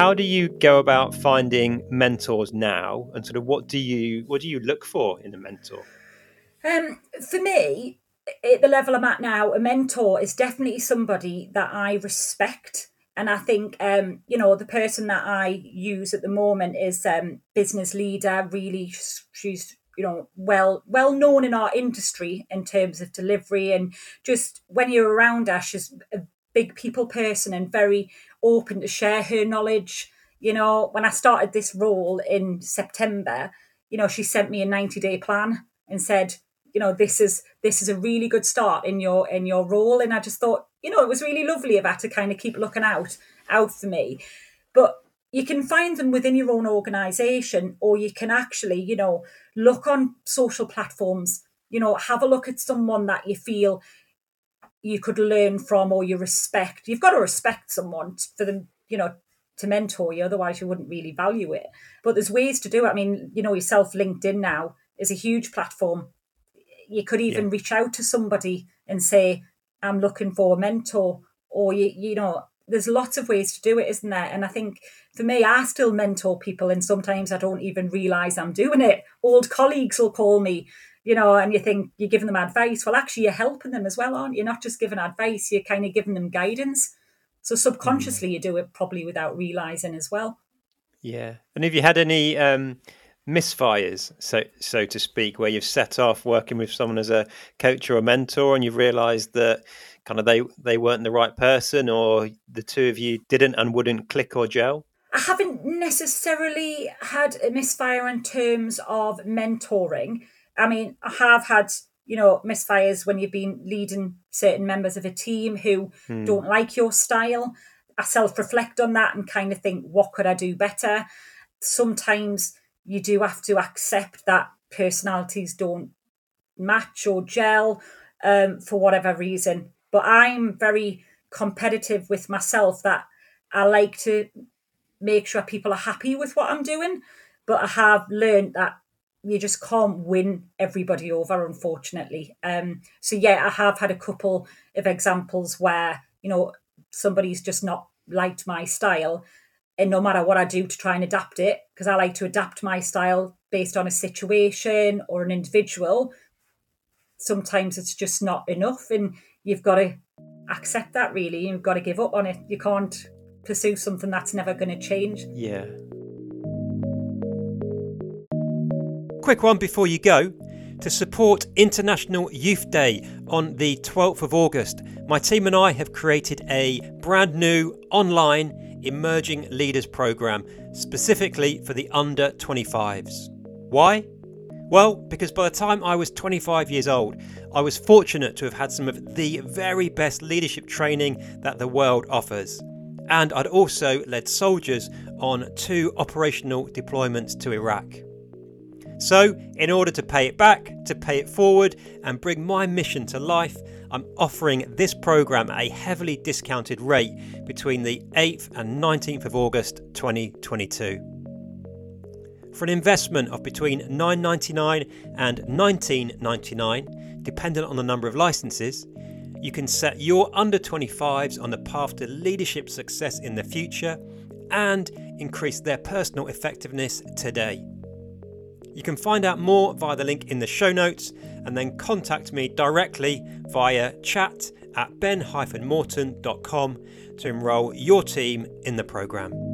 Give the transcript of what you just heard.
how do you go about finding mentors now, and sort of what do you what do you look for in a mentor? Um, for me, at the level I'm at now, a mentor is definitely somebody that I respect. And I think, um, you know, the person that I use at the moment is um, business leader. Really, she's you know well well known in our industry in terms of delivery and just when you're around her, she's a big people person and very open to share her knowledge. You know, when I started this role in September, you know, she sent me a 90 day plan and said, you know this is this is a really good start in your in your role and i just thought you know it was really lovely of her to kind of keep looking out out for me but you can find them within your own organization or you can actually you know look on social platforms you know have a look at someone that you feel you could learn from or you respect you've got to respect someone for them you know to mentor you otherwise you wouldn't really value it but there's ways to do it i mean you know yourself linkedin now is a huge platform you could even yeah. reach out to somebody and say, I'm looking for a mentor, or you, you know, there's lots of ways to do it, isn't there? And I think for me, I still mentor people, and sometimes I don't even realize I'm doing it. Old colleagues will call me, you know, and you think you're giving them advice. Well, actually, you're helping them as well, aren't you? You're not just giving advice, you're kind of giving them guidance. So subconsciously, mm. you do it probably without realizing as well. Yeah. And have you had any um, misfires, so so to speak, where you've set off working with someone as a coach or a mentor, and you've realised that kind of they they weren't the right person, or the two of you didn't and wouldn't click or gel? I haven't necessarily had a misfire in terms of mentoring. I mean, I have had you know misfires when you've been leading certain members of a team who hmm. don't like your style. I self reflect on that and kind of think, what could I do better? Sometimes you do have to accept that personalities don't match or gel um, for whatever reason. But I'm very competitive with myself that I like to make sure people are happy with what I'm doing. But I have learned that you just can't win everybody over, unfortunately. Um, so yeah, I have had a couple of examples where you know somebody's just not liked my style, and no matter what I do to try and adapt it, because I like to adapt my style based on a situation or an individual, sometimes it's just not enough. And you've got to accept that really. You've got to give up on it. You can't pursue something that's never going to change. Yeah. Quick one before you go. To support International Youth Day on the 12th of August, my team and I have created a brand new online Emerging Leaders Programme specifically for the under 25s. Why? Well, because by the time I was 25 years old, I was fortunate to have had some of the very best leadership training that the world offers. And I'd also led soldiers on two operational deployments to Iraq. So, in order to pay it back, to pay it forward, and bring my mission to life, I'm offering this program at a heavily discounted rate between the 8th and 19th of August 2022. For an investment of between $9.99 and $19.99, dependent on the number of licenses, you can set your under 25s on the path to leadership success in the future and increase their personal effectiveness today. You can find out more via the link in the show notes and then contact me directly via chat at ben-morton.com to enrol your team in the programme.